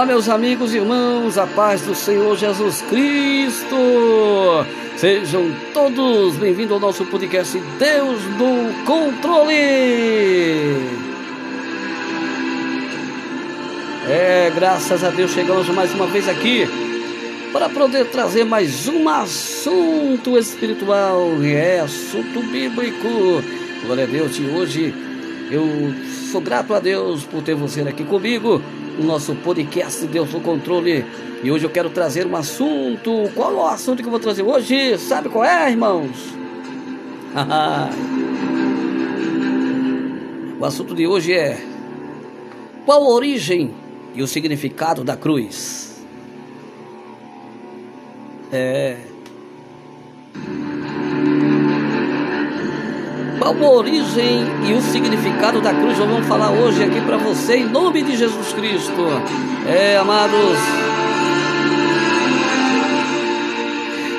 Olá, meus amigos e irmãos, a paz do Senhor Jesus Cristo. Sejam todos bem-vindos ao nosso podcast Deus no Controle. É, graças a Deus chegamos mais uma vez aqui para poder trazer mais um assunto espiritual, é assunto bíblico. Glória a Deus, e hoje eu sou grato a Deus por ter você aqui comigo no nosso podcast Deus no Controle. E hoje eu quero trazer um assunto. Qual é o assunto que eu vou trazer hoje? Sabe qual é, irmãos? o assunto de hoje é qual a origem e o significado da cruz? É. Qual a origem e o significado da cruz? Nós vamos falar hoje aqui para você em nome de Jesus Cristo. É, amados.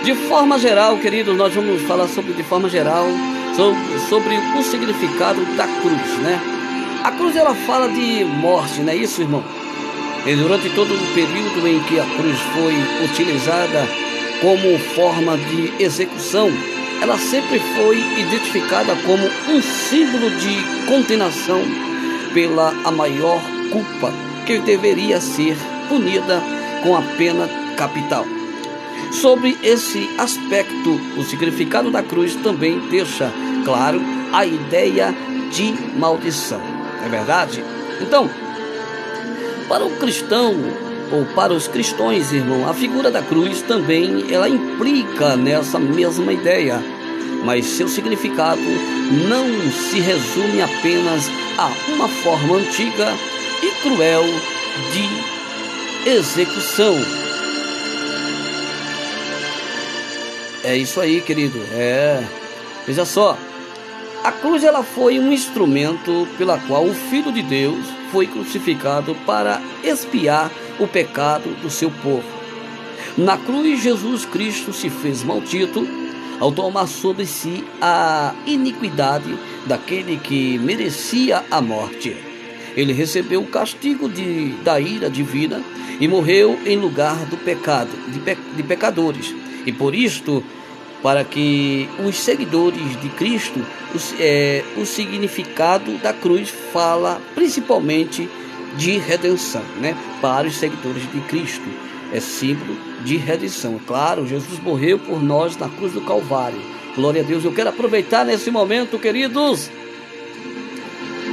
De forma geral, queridos, nós vamos falar sobre de forma geral sobre, sobre o significado da cruz, né? A cruz ela fala de morte, não é isso, irmão? E durante todo o período em que a cruz foi utilizada como forma de execução, ela sempre foi identificada como um símbolo de condenação pela a maior culpa que deveria ser punida com a pena capital. Sobre esse aspecto, o significado da cruz também deixa claro a ideia de maldição. É verdade? Então, para o cristão, ou para os cristãos, irmão, a figura da cruz também ela implica nessa mesma ideia, mas seu significado não se resume apenas a uma forma antiga e cruel de execução. É isso aí, querido. É. Veja só. A cruz ela foi um instrumento pela qual o Filho de Deus foi crucificado para expiar o pecado do seu povo. Na cruz, Jesus Cristo se fez maldito ao tomar sobre si a iniquidade daquele que merecia a morte. Ele recebeu o castigo de, da ira divina e morreu em lugar do pecado, de, pe, de pecadores. E por isto, para que os seguidores de Cristo, é, o significado da cruz fala principalmente de redenção, né? Para os seguidores de Cristo. É símbolo de redenção. Claro, Jesus morreu por nós na cruz do Calvário. Glória a Deus. Eu quero aproveitar nesse momento, queridos.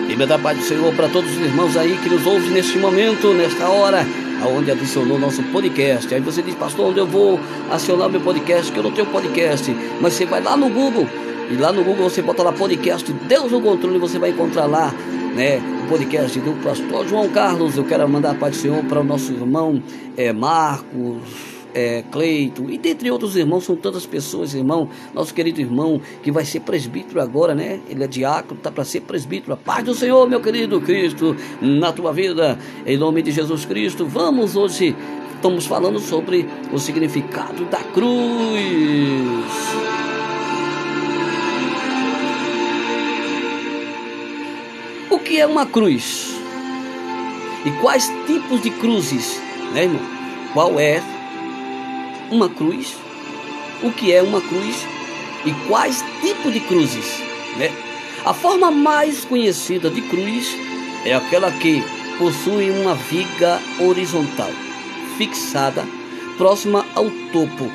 E me dá paz do Senhor para todos os irmãos aí que nos ouvem neste momento, nesta hora, aonde adicionou nosso podcast. Aí você diz, pastor, onde eu vou acionar meu podcast? Que eu não tenho podcast. Mas você vai lá no Google. E lá no Google você bota lá podcast Deus no controle você vai encontrar lá né, o podcast do pastor João Carlos. Eu quero mandar a paz do Senhor para o nosso irmão é, Marcos, é, Cleito, e dentre outros irmãos, são tantas pessoas, irmão, nosso querido irmão, que vai ser presbítero agora, né? Ele é diácono, tá para ser presbítero. A paz do Senhor, meu querido Cristo, na tua vida, em nome de Jesus Cristo. Vamos hoje, estamos falando sobre o significado da cruz. É uma cruz? E quais tipos de cruzes, né, irmão? Qual é uma cruz? O que é uma cruz? E quais tipos de cruzes, né? A forma mais conhecida de cruz é aquela que possui uma viga horizontal fixada próxima ao topo.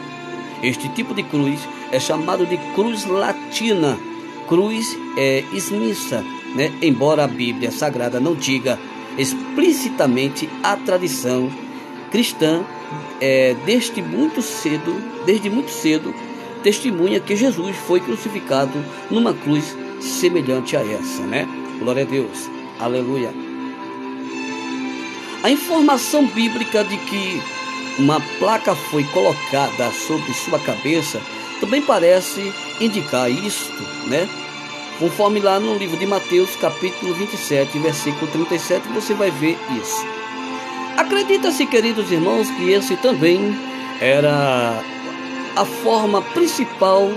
Este tipo de cruz é chamado de cruz latina, cruz é esmissa né? embora a Bíblia Sagrada não diga explicitamente a tradição cristã é, desde muito cedo, desde muito cedo, testemunha que Jesus foi crucificado numa cruz semelhante a essa, né? Glória a Deus. Aleluia. A informação bíblica de que uma placa foi colocada sobre sua cabeça também parece indicar isto, né? Conforme lá no livro de Mateus, capítulo 27, versículo 37, você vai ver isso. Acredita-se, queridos irmãos, que esse também era a forma principal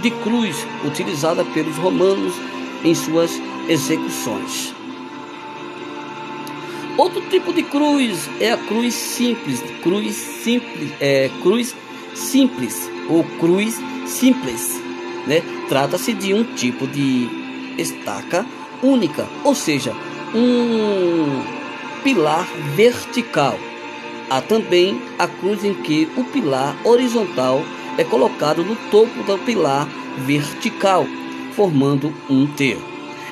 de cruz utilizada pelos romanos em suas execuções. Outro tipo de cruz é a cruz simples, cruz simples, é, cruz simples ou cruz simples, né? Trata-se de um tipo de estaca única, ou seja, um pilar vertical. Há também a cruz em que o pilar horizontal é colocado no topo do pilar vertical, formando um T.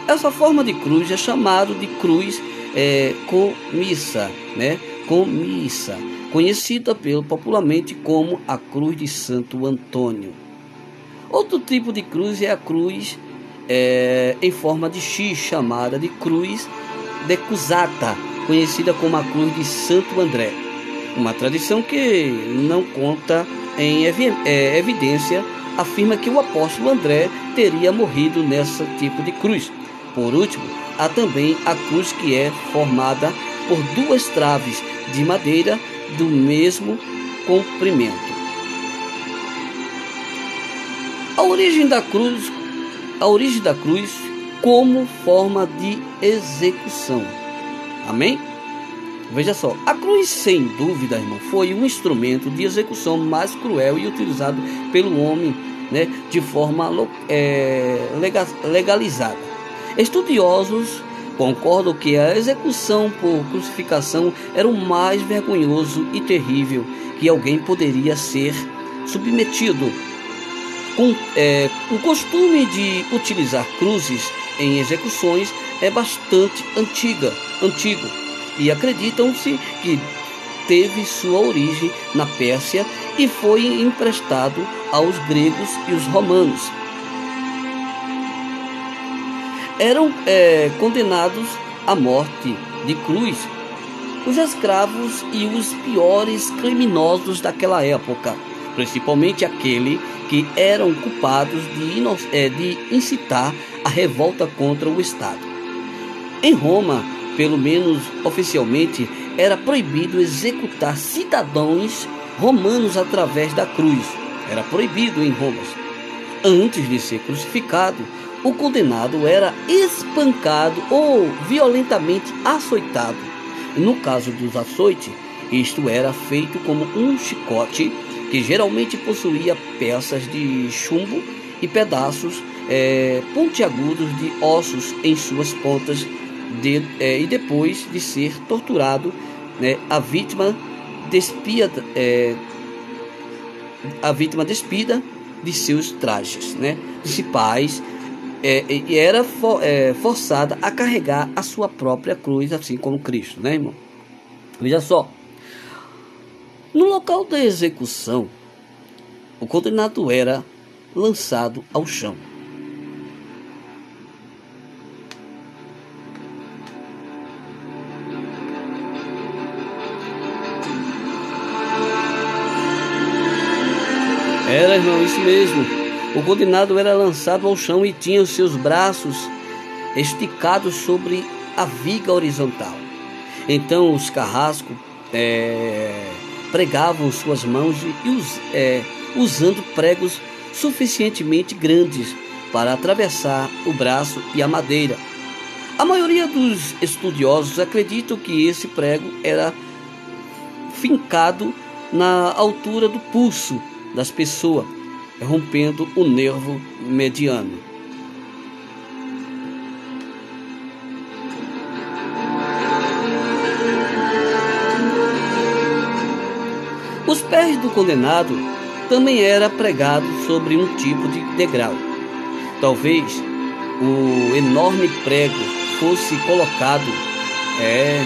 Essa forma de cruz é chamada de cruz é, comissa, né? Comissa, conhecida pelo, popularmente como a cruz de Santo Antônio. Outro tipo de cruz é a cruz é, em forma de X, chamada de cruz decusata, conhecida como a cruz de Santo André. Uma tradição que não conta em é, evidência afirma que o apóstolo André teria morrido nesse tipo de cruz. Por último, há também a cruz que é formada por duas traves de madeira do mesmo comprimento. A origem da cruz, a origem da cruz como forma de execução. Amém? Veja só, a cruz, sem dúvida, irmão, foi um instrumento de execução mais cruel e utilizado pelo homem né, de forma é, legalizada. Estudiosos concordam que a execução por crucificação era o mais vergonhoso e terrível que alguém poderia ser submetido. Com, é, o costume de utilizar cruzes em execuções é bastante antiga, antigo, e acreditam-se que teve sua origem na Pérsia e foi emprestado aos gregos e os romanos. Eram é, condenados à morte de cruz os escravos e os piores criminosos daquela época, principalmente aquele que eram culpados de, é, de incitar a revolta contra o Estado. Em Roma, pelo menos oficialmente, era proibido executar cidadãos romanos através da cruz. Era proibido em Roma. Antes de ser crucificado, o condenado era espancado ou violentamente açoitado. No caso dos açoites, isto era feito como um chicote que geralmente possuía peças de chumbo e pedaços é, pontiagudos de ossos em suas pontas, de, é, e depois de ser torturado, né, a vítima despia, é, a vítima despida de seus trajes, né, principais é, e era for, é, forçada a carregar a sua própria cruz, assim como Cristo, né, irmão? Veja só. No local da execução, o condenado era lançado ao chão. Era, irmão, isso mesmo. O condenado era lançado ao chão e tinha os seus braços esticados sobre a viga horizontal. Então os carrascos é, pregavam suas mãos e é, usando pregos suficientemente grandes para atravessar o braço e a madeira. A maioria dos estudiosos acreditam que esse prego era fincado na altura do pulso das pessoas rompendo o nervo mediano. Condenado também era pregado sobre um tipo de degrau. Talvez o enorme prego fosse colocado, é,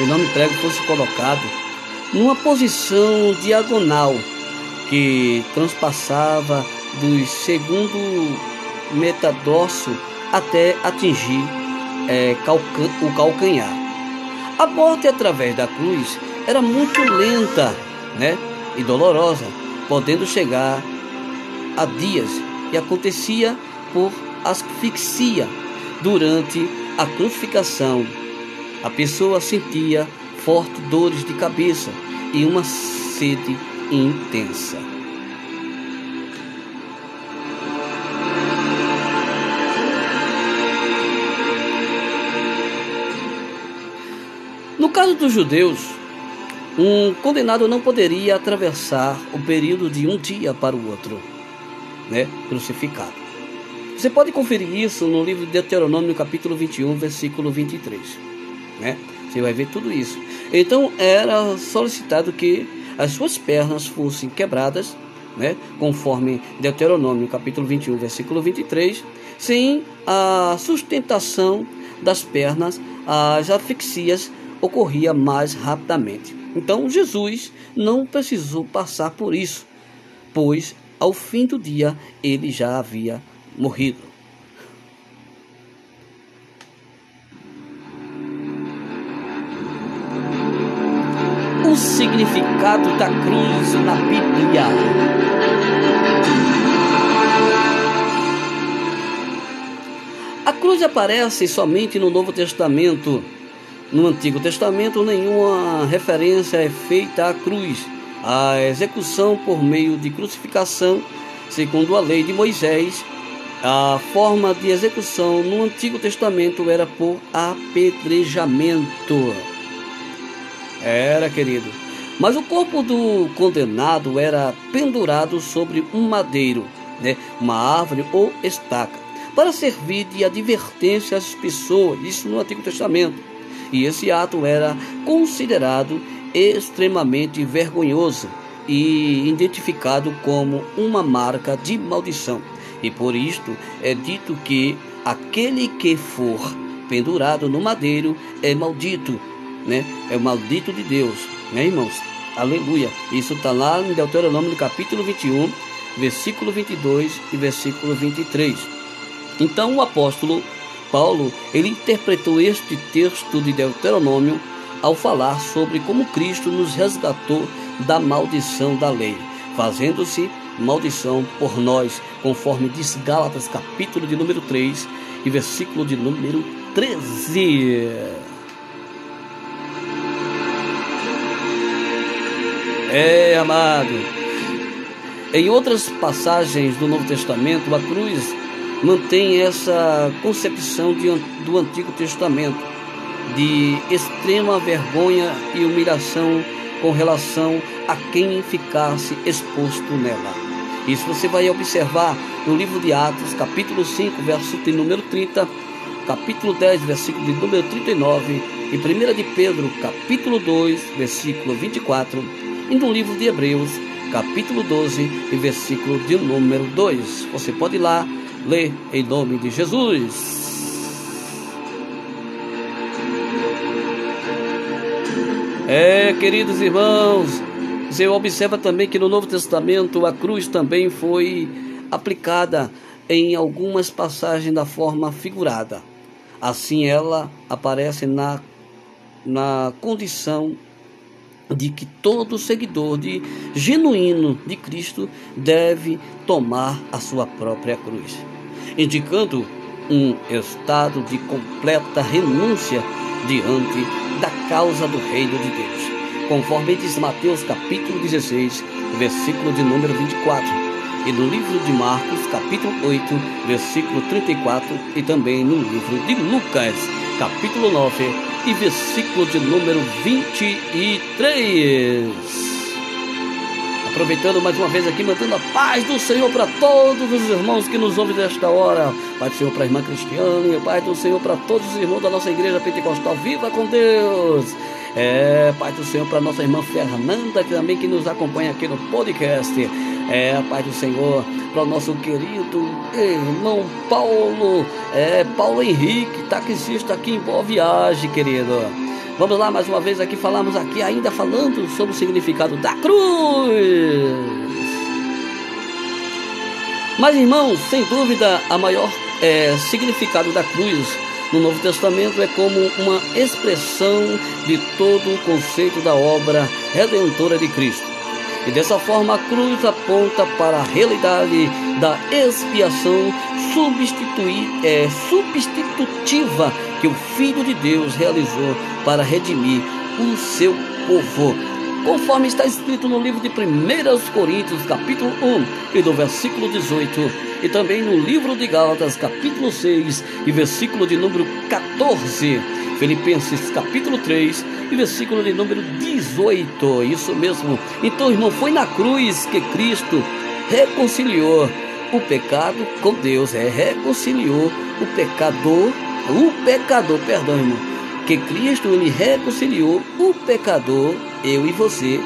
o enorme prego fosse colocado numa posição diagonal que transpassava do segundo metadorso até atingir é, o calcanhar. A morte através da cruz era muito lenta né, e dolorosa, podendo chegar a dias e acontecia por asfixia durante a crucificação. A pessoa sentia fortes dores de cabeça e uma sede intensa. caso dos judeus, um condenado não poderia atravessar o período de um dia para o outro, né, crucificado. Você pode conferir isso no livro de Deuteronômio, capítulo 21, versículo 23, né? Você vai ver tudo isso. Então era solicitado que as suas pernas fossem quebradas, né, conforme Deuteronômio, capítulo 21, versículo 23, sem a sustentação das pernas, as asfixias ocorria mais rapidamente. Então Jesus não precisou passar por isso, pois ao fim do dia ele já havia morrido. O significado da cruz na Bíblia. A cruz aparece somente no Novo Testamento no Antigo Testamento, nenhuma referência é feita à cruz, à execução por meio de crucificação, segundo a lei de Moisés. A forma de execução no Antigo Testamento era por apedrejamento. Era, querido. Mas o corpo do condenado era pendurado sobre um madeiro, né, uma árvore ou estaca, para servir de advertência às pessoas, isso no Antigo Testamento e esse ato era considerado extremamente vergonhoso e identificado como uma marca de maldição. E por isto é dito que aquele que for pendurado no madeiro é maldito, né? É o maldito de Deus, né, irmãos? Aleluia. Isso está lá em Deuteronômio no capítulo 21, versículo 22 e versículo 23. Então o apóstolo Paulo, ele interpretou este texto de Deuteronômio ao falar sobre como Cristo nos resgatou da maldição da lei, fazendo-se maldição por nós, conforme diz Gálatas capítulo de número 3 e versículo de número 13. É, amado. Em outras passagens do Novo Testamento, a cruz mantém essa concepção de, do Antigo Testamento de extrema vergonha e humilhação com relação a quem ficasse exposto nela. Isso você vai observar no livro de Atos, capítulo 5, versículo de número 30, capítulo 10, versículo de número 39, e 1 de Pedro, capítulo 2, versículo 24, e no livro de Hebreus, capítulo 12, e versículo de número 2. Você pode ir lá Lê em nome de Jesus. É, queridos irmãos, você observa também que no Novo Testamento a cruz também foi aplicada em algumas passagens da forma figurada. Assim ela aparece na, na condição de que todo seguidor de genuíno de Cristo deve tomar a sua própria cruz indicando um estado de completa renúncia diante da causa do reino de Deus, conforme diz Mateus capítulo 16, versículo de número 24, e no livro de Marcos capítulo 8, versículo 34, e também no livro de Lucas capítulo 9 e versículo de número 23 aproveitando mais uma vez aqui, mantendo a paz do Senhor para todos os irmãos que nos ouvem nesta hora. Pai do Senhor para a irmã Cristiane, Pai do Senhor para todos os irmãos da nossa igreja pentecostal. Viva com Deus! É, Pai do Senhor para nossa irmã Fernanda, que também que nos acompanha aqui no podcast. É, Pai do Senhor, para o nosso querido irmão Paulo, é, Paulo Henrique, taxista aqui em Boa Viagem, querido. Vamos lá mais uma vez aqui falamos aqui ainda falando sobre o significado da cruz. Mas irmãos, sem dúvida, a maior é, significado da cruz no Novo Testamento é como uma expressão de todo o conceito da obra redentora de Cristo. E dessa forma a cruz aponta para a realidade da expiação substituir, é, substitutiva que o Filho de Deus realizou para redimir o seu povo. Conforme está escrito no livro de 1 Coríntios, capítulo 1, e do versículo 18, e também no livro de Gálatas, capítulo 6, e versículo de número 14. Filipenses capítulo 3 e versículo de número 18. Isso mesmo. Então, irmão, foi na cruz que Cristo reconciliou o pecado com Deus, é reconciliou o pecador, o pecador, perdão, irmão, que Cristo ele reconciliou o pecador, eu e você,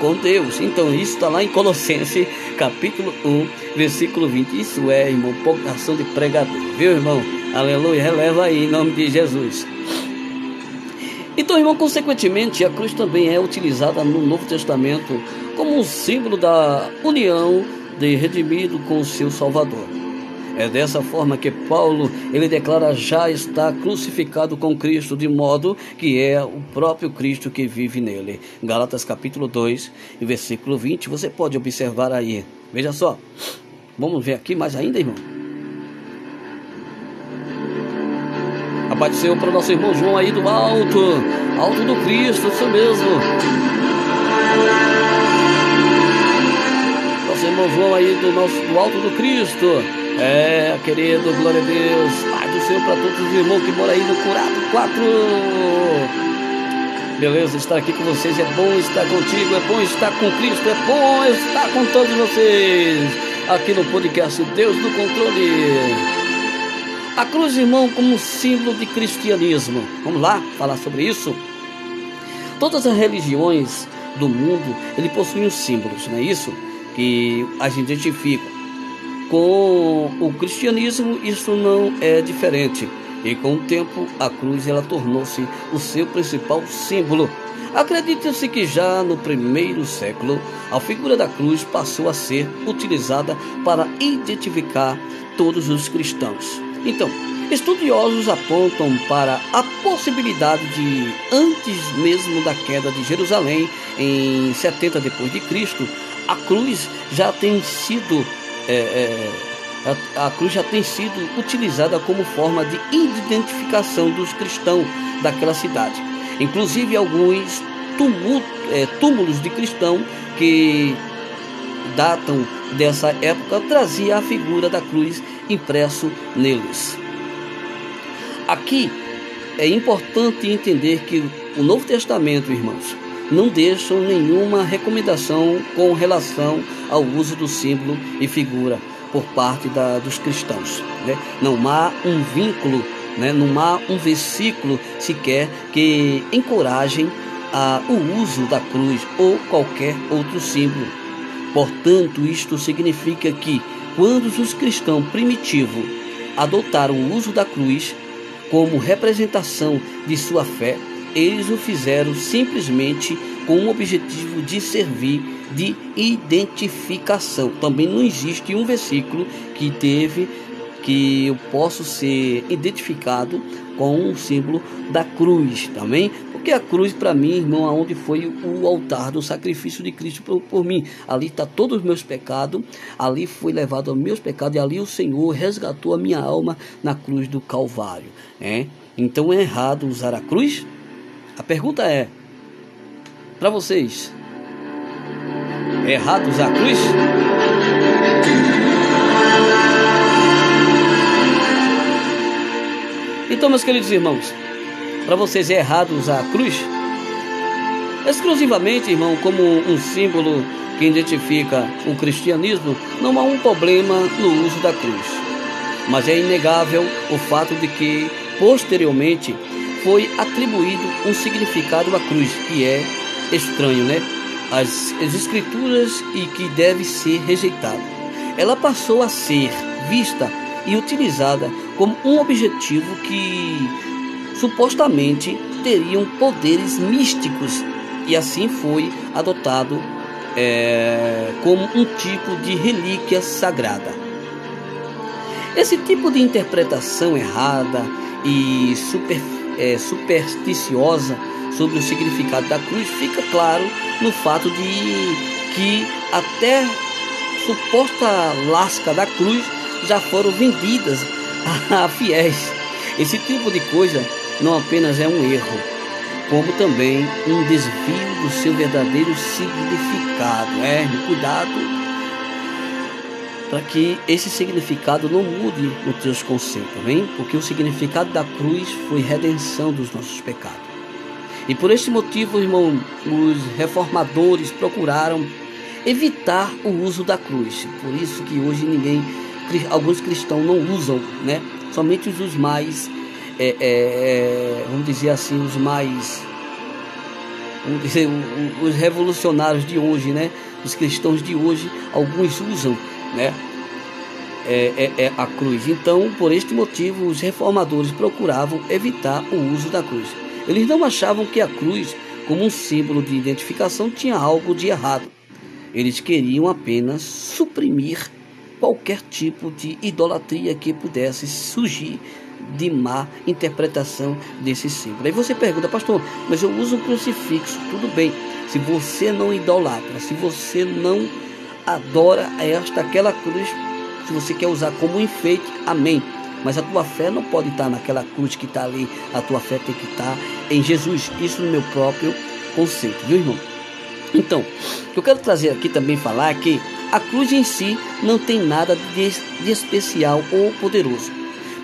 com Deus. Então isso está lá em Colossenses capítulo 1, versículo 20. Isso é, irmão, ação de pregador, viu, irmão? Aleluia, releva aí em nome de Jesus. Então, irmão, consequentemente, a cruz também é utilizada no Novo Testamento como um símbolo da união de redimido com o seu Salvador. É dessa forma que Paulo ele declara já está crucificado com Cristo, de modo que é o próprio Cristo que vive nele. Gálatas capítulo 2, versículo 20, você pode observar aí. Veja só. Vamos ver aqui mais ainda, irmão. A paz do Senhor para o nosso irmão João aí do alto, alto do Cristo, isso mesmo. João aí do, nosso, do alto do Cristo. É, querido, glória a Deus. Pai do Senhor para todos os irmãos que moram aí no Curado 4. Beleza, estar aqui com vocês é bom estar contigo, é bom estar com Cristo, é bom estar com todos vocês aqui no podcast Deus do Controle. A cruz, irmão, como símbolo de cristianismo. Vamos lá falar sobre isso? Todas as religiões do mundo, ele possuem símbolos, não é isso? Que a gente identifica com o cristianismo, isso não é diferente. E com o tempo, a cruz ela tornou-se o seu principal símbolo. Acredita-se que já no primeiro século, a figura da cruz passou a ser utilizada para identificar todos os cristãos. Então, estudiosos apontam para a possibilidade de, antes mesmo da queda de Jerusalém, em 70 depois de Cristo, a cruz já tem sido é, é, a, a, cruz já tem sido utilizada como forma de identificação dos cristãos daquela cidade. Inclusive alguns tumult, é, túmulos de cristão que datam dessa época trazia a figura da cruz impresso neles. Aqui é importante entender que o Novo Testamento, irmãos, não deixam nenhuma recomendação com relação ao uso do símbolo e figura por parte da, dos cristãos. Né? Não há um vínculo, né? não há um versículo sequer que encorajem a, o uso da cruz ou qualquer outro símbolo. Portanto, isto significa que quando os cristãos primitivos adotaram o uso da cruz como representação de sua fé, eles o fizeram simplesmente com o objetivo de servir de identificação. Também não existe um versículo que teve que eu posso ser identificado com o símbolo da cruz, também, porque a cruz para mim, irmão, aonde foi o altar do sacrifício de Cristo por, por mim, ali está todos os meus pecados, ali foi levado os meus pecados e ali o Senhor resgatou a minha alma na cruz do Calvário, é? Então é errado usar a cruz? A pergunta é para vocês: errado usar a cruz? Então, meus queridos irmãos, para vocês é errado usar a cruz? Exclusivamente, irmão, como um símbolo que identifica o cristianismo, não há um problema no uso da cruz. Mas é inegável o fato de que, posteriormente, foi atribuído um significado à cruz, que é estranho, né? As, as escrituras e que deve ser rejeitado. Ela passou a ser vista e utilizada como um objetivo que supostamente teriam poderes místicos e assim foi adotado é, como um tipo de relíquia sagrada. Esse tipo de interpretação errada e superficial é, supersticiosa sobre o significado da cruz fica claro no fato de que até suposta lasca da cruz já foram vendidas a fiéis. Esse tipo de coisa não apenas é um erro, como também um desvio do seu verdadeiro significado. É, cuidado para que esse significado não mude no teus conceitos, vem? Porque o significado da cruz foi redenção dos nossos pecados. E por este motivo, irmão, os reformadores procuraram evitar o uso da cruz. Por isso que hoje ninguém, alguns cristãos não usam, né? Somente os mais, é, é, é, vamos dizer assim, os mais, vamos dizer, os revolucionários de hoje, né? Os cristãos de hoje, alguns usam, né? É, é, é, a cruz. Então, por este motivo, os reformadores procuravam evitar o uso da cruz. Eles não achavam que a cruz, como um símbolo de identificação, tinha algo de errado. Eles queriam apenas suprimir qualquer tipo de idolatria que pudesse surgir de má interpretação desse símbolo. Aí você pergunta, pastor, mas eu uso um crucifixo, tudo bem. Se você não idolatra, se você não adora esta aquela cruz, se você quer usar como enfeite, amém. Mas a tua fé não pode estar naquela cruz que está ali, a tua fé tem que estar em Jesus. Isso no meu próprio conceito, viu, irmão? Então, o que eu quero trazer aqui também falar é que a cruz em si não tem nada de, de especial ou poderoso.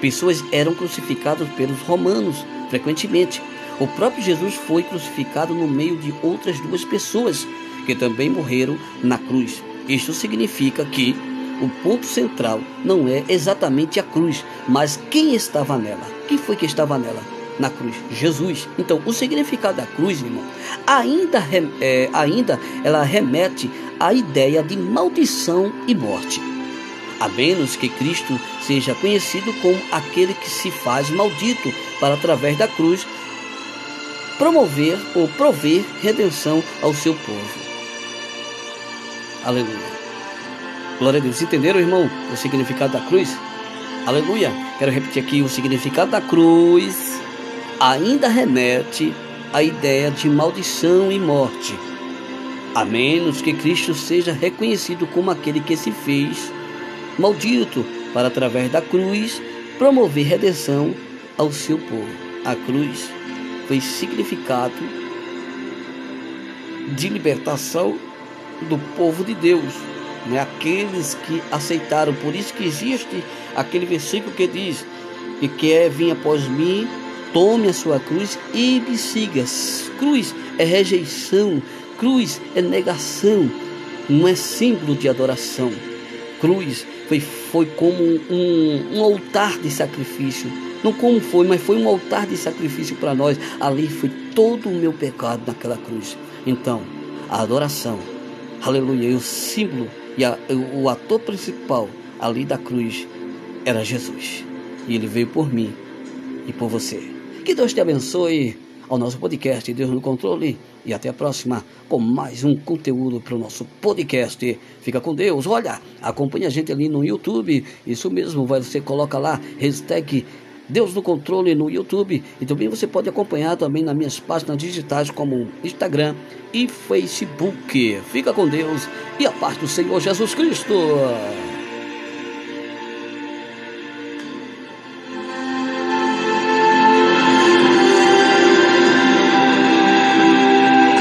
Pessoas eram crucificadas pelos romanos frequentemente. O próprio Jesus foi crucificado no meio de outras duas pessoas que também morreram na cruz. Isto significa que o ponto central não é exatamente a cruz, mas quem estava nela. Quem foi que estava nela? Na cruz, Jesus. Então, o significado da cruz, irmão, ainda, é, ainda ela remete à ideia de maldição e morte. A menos que Cristo seja conhecido como aquele que se faz maldito para, através da cruz, promover ou prover redenção ao seu povo. Aleluia. Glória a Deus. Entenderam, irmão, o significado da cruz? Aleluia. Quero repetir aqui: o significado da cruz ainda remete à ideia de maldição e morte, a menos que Cristo seja reconhecido como aquele que se fez maldito para, através da cruz, promover redenção ao seu povo. A cruz foi significado de libertação do povo de Deus né? aqueles que aceitaram. Por isso que existe aquele versículo que diz: que quer vir após mim, tome a sua cruz e me siga. Cruz é rejeição, cruz é negação, não é símbolo de adoração. Cruz foi, foi como um, um altar de sacrifício. Não como foi, mas foi um altar de sacrifício para nós. Ali foi todo o meu pecado naquela cruz. Então, a adoração, aleluia, e o símbolo e a, o ator principal ali da cruz era Jesus. E ele veio por mim e por você. Que Deus te abençoe ao nosso podcast Deus no Controle. E até a próxima com mais um conteúdo para o nosso podcast. Fica com Deus. Olha, acompanha a gente ali no YouTube. Isso mesmo, você coloca lá, hashtag Deus no Controle no YouTube e também você pode acompanhar também nas minhas páginas digitais como Instagram e Facebook. Fica com Deus e a paz do Senhor Jesus Cristo.